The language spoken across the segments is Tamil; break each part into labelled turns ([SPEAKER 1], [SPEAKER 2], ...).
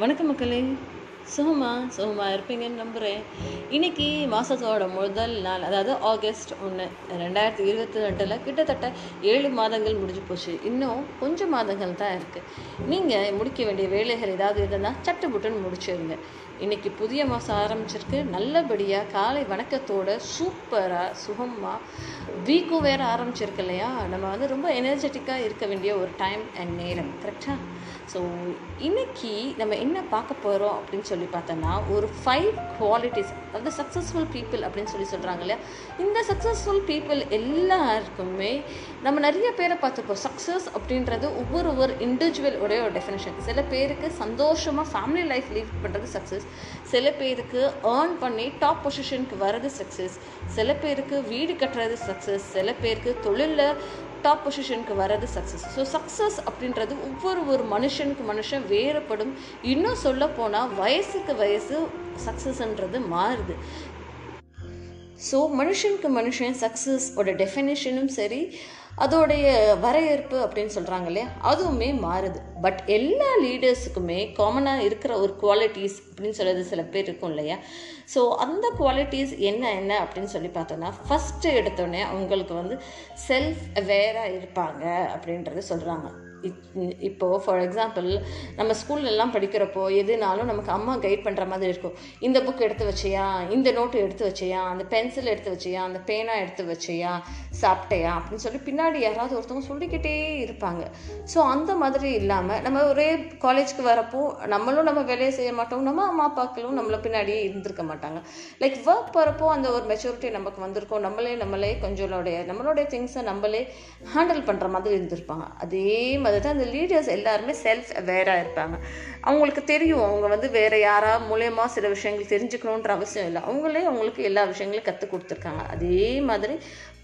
[SPEAKER 1] வணக்கம் மக்களே. சுகமா சுகமா இருப்பீங்கன்னு நம்புகிறேன் இன்னைக்கு மாதத்தோட முதல் நாள் அதாவது ஆகஸ்ட் ஒன்று ரெண்டாயிரத்தி இருபத்தி ரெண்டில் கிட்டத்தட்ட ஏழு மாதங்கள் முடிஞ்சு போச்சு. இன்னும் கொஞ்சம் மாதங்கள் தான் இருக்குது நீங்கள் முடிக்க வேண்டிய வேலைகள் ஏதாவது இருந்தால் சட்டு புட்டுன்னு முடிச்சிருங்க. இன்னைக்கு புதிய மாதம் ஆரம்பிச்சிருக்கு. நல்லபடியாக காலை வணக்கத்தோட சூப்பராக சுகமாக வீக்கும் வேறு ஆரம்பிச்சிருக்கு இல்லையா? நம்ம வந்து ரொம்ப எனர்ஜெட்டிக்காக இருக்க வேண்டிய ஒரு டைம் அண்ட் நேரம். கரெக்டாக ஸோ இன்னைக்கு நம்ம என்ன பார்க்க போகிறோம் அப்படின்னு சொல்லி பார்த்தோன்னா ஒரு ஃபைவ் குவாலிட்டிஸ் அதாவது சக்ஸஸ்ஃபுல் பீப்புள் அப்படின்னு சொல்லி சொல்கிறாங்க இல்லையா? இந்த சக்ஸஸ்ஃபுல் பீப்புள் எல்லாருக்குமே நம்ம நிறைய பேரை பார்த்துருப்போம் சக்ஸஸ் அப்படின்றது ஒவ்வொரு ஒவ்வொரு இண்டிவிஜுவல் உடைய ஒரு டெஃபினேஷன் சில பேருக்கு சந்தோஷமாக ஃபேமிலி லைஃப் லீவ் பண்ணுறது சக்ஸஸ் சில பேருக்கு ஏர்ன் பண்ணி டாப் பொசிஷனுக்கு வர்றது சக்ஸஸ் சில பேருக்கு வீடு கட்டுறது சக்ஸஸ் சில பேருக்கு தொழிலில் டாப் பொசிஷனுக்கு வர்றது சக்ஸஸ் ஸோ சக்ஸஸ் அப்படின்றது ஒவ்வொரு ஒரு மனுஷனுக்கு மனுஷன் வேறுபடும். இன்னும் சொல்ல போனால் வயசுக்கு வயசு சக்ஸஸ்ன்றது மாறுது. ஸோ மனுஷனுக்கு மனுஷன் சக்ஸஸோட டெஃபினேஷனும் சரி அதோடைய வரவேற்பு அப்படின்னு சொல்கிறாங்க இல்லையா? அதுவுமே மாறுது. பட் எல்லா லீடர்ஸுக்குமே காமனாக இருக்கிற ஒரு குவாலிட்டிஸ் அப்படின்னு சொல்கிறது சில பேர் இருக்கும் இல்லையா? ஸோ அந்த குவாலிட்டிஸ் என்ன என்ன அப்படின்னு சொல்லி பார்த்தோன்னா ஃபஸ்ட்டு எடுத்தோடனே அவங்களுக்கு வந்து செல்ஃப் அவேராக இருப்பாங்க அப்படின்றது சொல்கிறாங்க இப்போது ஃபார் எக்ஸாம்பிள் நம்ம ஸ்கூல்லலாம் படிக்கிறப்போ எதுனாலும் நமக்கு அம்மா கைட் பண்ணுற மாதிரி இருக்கும். இந்த புக் எடுத்து வச்சியா? இந்த நோட்டு எடுத்து வச்சியா? அந்த பென்சில் எடுத்து வச்சியா? அந்த பேனா எடுத்து வச்சியா? சாப்பிட்டையா? அப்படின்னு சொல்லி பின்னாடி யாராவது ஒருத்தவங்க சொல்லிக்கிட்டே இருப்பாங்க. ஸோ அந்த மாதிரி இல்லாமல் நம்ம ஒரே காலேஜ்க்கு வரப்போ நம்மளும் நம்ம வேலையை செய்ய மாட்டோம். நம்ம அம்மா அப்பாக்களும் நம்மளை பின்னாடியே இருந்திருக்க மாட்டாங்க. லைக் ஒர்க் போகிறப்போ அந்த ஒரு மெச்சூரிட்டி நமக்கு வந்திருக்கோம். நம்மளே நம்மளே கொஞ்சம் நம்மளுடைய திங்ஸை நம்மளே ஹேண்டில் பண்ணுற மாதிரி இருந்திருப்பாங்க. அதே மாதிரி தான் அந்த லீடர்ஸ் எல்லாருமே செல்ஃப் அவேராக இருப்பாங்க. அவங்களுக்கு தெரியும். அவங்க வந்து வேறு யாரா மூலயமா சில விஷயங்கள் தெரிஞ்சுக்கணுன்ற அவசியம் இல்லை. அவங்களே அவங்களுக்கு எல்லா விஷயங்களையும் கற்றுக் கொடுத்துருக்காங்க. அதே மாதிரி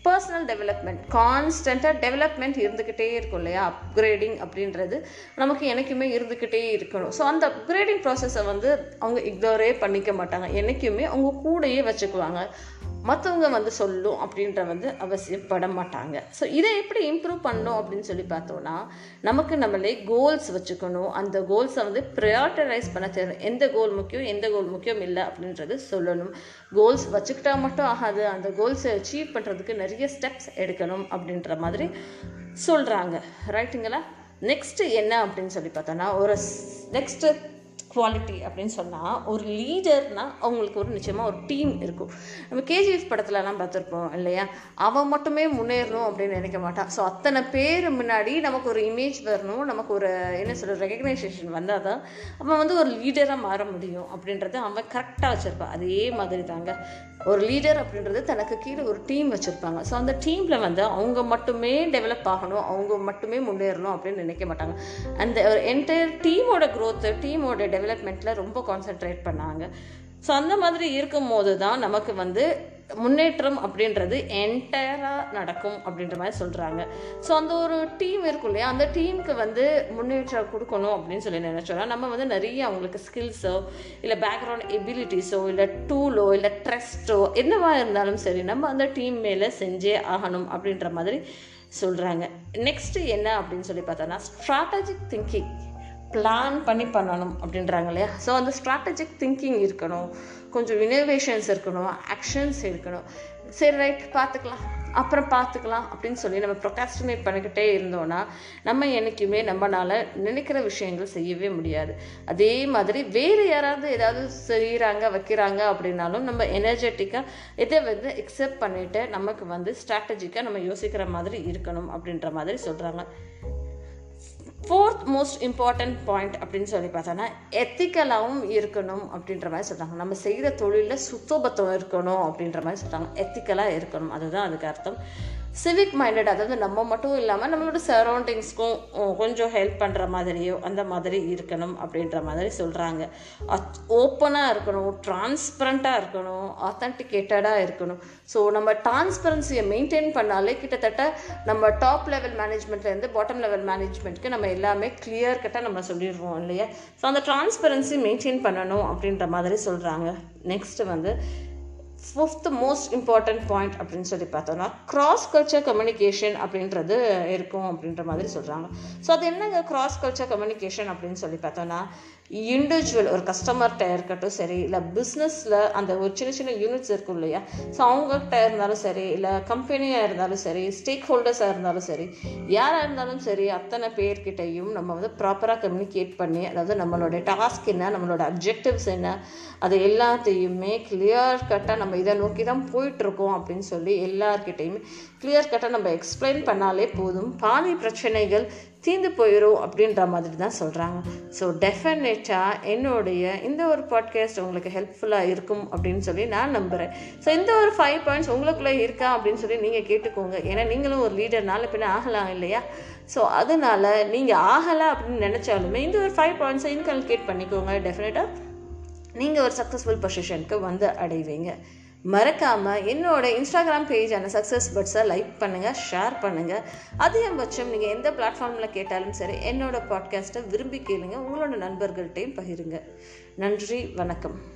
[SPEAKER 1] பர்சனல் டெவலப்மெண்ட் கான்ஸ்டண்ட்டாக டெவலப்மெண்ட் இருந்துக்கிட்டே இருக்கும் இல்லையா? அப்கிரேடிங் அப்படின்றது நமக்கு எனக்குமே இருந்துக்கிட்டே இருக்கணும். ஸோ அந்த அப்கிரேடிங் ப்ராசஸை வந்து அவங்க இக்னோரே பண்ணிக்க மாட்டாங்க. என்றைக்குமே அவங்க கூடயே வச்சுக்குவாங்க. மற்றவங்க வந்து சொல்லும் அப்படின்ற வந்து அவசியப்பட மாட்டாங்க ஸோ இதை எப்படி இம்ப்ரூவ் பண்ணணும் அப்படின்னு சொல்லி பார்த்தோன்னா நமக்கு நம்மளே கோல்ஸ் வச்சுக்கணும். அந்த கோல்ஸை வந்து ப்ரையாரிட்டரைஸ் பண்ண தெரியும் எந்த கோல் முக்கியம் எந்த கோல் முக்கியம் இல்லை அப்படின்றது சொல்லணும். கோல்ஸ் வச்சுக்கிட்டா மட்டும் ஆகாது. அந்த கோல்ஸை அச்சீவ் பண்ணுறதுக்கு நிறைய ஸ்டெப்ஸ் எடுக்கணும் அப்படின்ற மாதிரி சொல்கிறாங்க ரைட்டுங்களா நெக்ஸ்ட்டு என்ன அப்படின்னு சொல்லி பார்த்தோன்னா ஒரு நெக்ஸ்ட்டு குவாலிட்டி அப்படின்னு சொன்னால் ஒரு லீடர்னால் அவங்களுக்கு ஒரு நிச்சயமாக ஒரு டீம் இருக்கும். நம்ம கேஜிஎஃப் படத்துலலாம் பார்த்துருப்போம் இல்லையா? அவன் மட்டுமே முன்னேறணும் அப்படின்னு நினைக்க மாட்டான். ஸோ அத்தனை பேர் முன்னாடி நமக்கு ஒரு இமேஜ் வரணும். நமக்கு ஒரு என்ன சொல்கிற ரெகக்னைசேஷன் வந்தால் தான் அவன் வந்து ஒரு லீடராக மாற முடியும் அப்படின்றத அவன் கரெக்டாக வச்சுருப்பான். அதே மாதிரி தாங்க ஒரு லீடர் அப்படின்றது தனக்கு கீழே ஒரு டீம் வச்சுருப்பாங்க. ஸோ அந்த டீமில் வந்து அவங்க மட்டுமே டெவலப் ஆகணும். அவங்க மட்டுமே முன்னேறணும் அப்படின்னு நினைக்க மாட்டாங்க. அந்த என்டையர் டீமோட க்ரோத்து டீமோட டெவலப்மெண்ட்டில் ரொம்ப கான்சென்ட்ரேட் பண்ணாங்க. ஸோ அந்த மாதிரி இருக்கும் போது தான் நமக்கு வந்து முன்னேற்றம் அப்படின்றது என்டையராக நடக்கும் அப்படின்ற மாதிரி சொல்கிறாங்க ஸோ அந்த ஒரு டீம் இருக்கும் இல்லையா? அந்த டீமுக்கு வந்து முன்னேற்றம் கொடுக்கணும் அப்படின்னு சொல்லி நினச்சோன்னா நம்ம வந்து நிறைய அவங்களுக்கு ஸ்கில்ஸோ இல்லை பேக்ரவுண்ட் எபிலிட்டிஸோ இல்லை டூலோ இல்லை ட்ரஸ்ட்டோ என்னவா இருந்தாலும் சரி நம்ம அந்த டீம் மேலே செஞ்சே ஆகணும் அப்படின்ற மாதிரி சொல்கிறாங்க நெக்ஸ்ட்டு என்ன அப்படின்னு சொல்லி பார்த்தோன்னா ஸ்ட்ராட்டஜிக் திங்கிங் பிளான் பண்ணி பண்ணணும் அப்படின்றாங்க இல்லையா? ஸோ அந்த ஸ்ட்ராட்டஜிக் திங்கிங் இருக்கணும். கொஞ்சம் இனோவேஷன்ஸ் இருக்கணும் ஆக்ஷன்ஸ் இருக்கணும். சரி ரைட் பார்த்துக்கலாம். அப்புறம் பார்த்துக்கலாம் அப்படின்னு சொல்லி நம்ம ப்ரொகாஸ்டினேட் பண்ணிக்கிட்டே இருந்தோன்னா நம்ம என்றைக்குமே நம்மளால் நினைக்கிற விஷயங்கள் செய்யவே முடியாது. அதே மாதிரி வேறு யாராவது ஏதாவது செய்கிறாங்க வைக்கிறாங்க அப்படின்னாலும் நம்ம எனர்ஜெட்டிக்காக இதை வந்து எக்ஸெப்ட் பண்ணிவிட்டு நமக்கு வந்து ஸ்ட்ராட்டஜிக்காக நம்ம யோசிக்கிற மாதிரி இருக்கணும் அப்படின்ற மாதிரி சொல்கிறாங்க ஃபோர்த் மோஸ்ட் இம்பார்ட்டண்ட் பாயிண்ட் அப்படின்னு சொல்லி பார்த்தோன்னா எத்திக்கலாகவும் இருக்கணும் அப்படின்ற மாதிரி சொல்கிறாங்க நம்ம செய்கிற தொழிலில் சுத்தபத்தம் இருக்கணும் அப்படின்ற மாதிரி சொல்கிறாங்க எத்திக்கலாக இருக்கணும். அதுதான் அதுக்கு அர்த்தம். சிவிக் மைண்டட் அதாவது நம்ம மட்டும் இல்லாமல் நம்மளோட சரௌண்டிங்ஸ்க்கும் கொஞ்சம் ஹெல்ப் பண்ணுற மாதிரியோ அந்த மாதிரி இருக்கணும் அப்படின்ற மாதிரி சொல்கிறாங்க ஓப்பனாக இருக்கணும் டிரான்ஸ்பரண்ட்டாக இருக்கணும் ஆத்தன்டிகேட்டடாக இருக்கணும். ஸோ நம்ம டிரான்ஸ்பரன்சியை மெயின்டைன் பண்ணாலே கிட்டத்தட்ட நம்ம டாப் லெவல் மேனேஜ்மெண்ட்லேருந்து பாட்டம் லெவல் மேனேஜ்மெண்ட்க்கு நம்ம எல்லாமே கிளியர் கட்டாக நம்ம சொல்லிடுவோம் இல்லையா? ஸோ அந்த டிரான்ஸ்பரன்சி மெயின்டைன் பண்ணணும் அப்படின்ற மாதிரி சொல்கிறாங்க நெக்ஸ்ட்டு வந்து ஃபிஃப்த் மோஸ்ட் இம்பார்ட்டன்ட் பாயிண்ட் அப்படின்னு சொல்லி பார்த்தோம்னா கிராஸ் கல்ச்சர் கம்யூனிகேஷன் அப்படின்றது இருக்கும் அப்படின்ற மாதிரி சொல்கிறாங்க ஸோ அது என்னங்க கிராஸ் கல்ச்சர் கம்யூனிகேஷன் அப்படின்னு சொல்லி பார்த்தோம்னா இண்டிவிஜுவல் ஒரு கஸ்டமர்கிட்ட இருக்கட்டும் சரி இல்லை பிஸ்னஸில் அந்த ஒரு சின்ன சின்ன யூனிட்ஸ் இருக்கும் இல்லையா? ஸோ அவங்ககிட்ட இருந்தாலும் சரி இல்லை கம்பெனியாக இருந்தாலும் சரி ஸ்டேக் ஹோல்டர்ஸாக இருந்தாலும் சரி யாராக இருந்தாலும் சரி அத்தனை பேர்கிட்டையும் நம்ம வந்து ப்ராப்பராக கம்யூனிகேட் பண்ணி அதாவது நம்மளோட டாஸ்க் என்ன நம்மளோட அப்ஜெக்டிவ்ஸ் என்ன அது எல்லாத்தையுமே கிளியர் கட்டாக நம்ம இதை நோக்கி தான் போயிட்டுருக்கோம் அப்படின்னு சொல்லி எல்லார்கிட்டையுமே கிளியர் கட்டாக நம்ம எக்ஸ்பிளைன் பண்ணாலே போதும். பாதி பிரச்சனைகள் தீர்ந்து போயிடும் அப்படின்ற மாதிரி தான் சொல்கிறாங்க ஸோ டெஃபினட்டாக என்னுடைய இந்த ஒரு பாட்காஸ்ட் உங்களுக்கு ஹெல்ப்ஃபுல்லாக இருக்கும் அப்படின்னு சொல்லி நான் நம்புகிறேன் ஸோ இந்த ஒரு ஃபைவ் பாயிண்ட்ஸ் உங்களுக்குள்ளே இருக்கா அப்படின்னு சொல்லி நீங்கள் கேட்டுக்கோங்க. ஏன்னா நீங்களும் ஒரு லீடர் நாளை பின்ன ஆகலாம் இல்லையா? ஸோ அதனால் நீங்கள் ஆகலை அப்படின்னு நினச்சாலுமே இந்த ஒரு ஃபைவ் பாயிண்ட்ஸை இன்கல்கேட் பண்ணிக்கோங்க. டெஃபினட்டாக நீங்கள் ஒரு சக்ஸஸ்ஃபுல் பொசிஷனுக்கு வந்து அடைவீங்க. மறக்காமல் என்னோட இன்ஸ்டாகிராம் பேஜான சக்ஸஸ் பட்ஸை லைக் பண்ணுங்கள் ஷேர் பண்ணுங்கள் அதிகபட்சம் நீங்கள் எந்த பிளாட்ஃபார்மில் கேட்டாலும் சரி என்னோட பாட்காஸ்ட்டை விரும்பி கேளுங்க உங்களோட நண்பர்கள்ட்டையும் பகிருங்க. நன்றி வணக்கம்.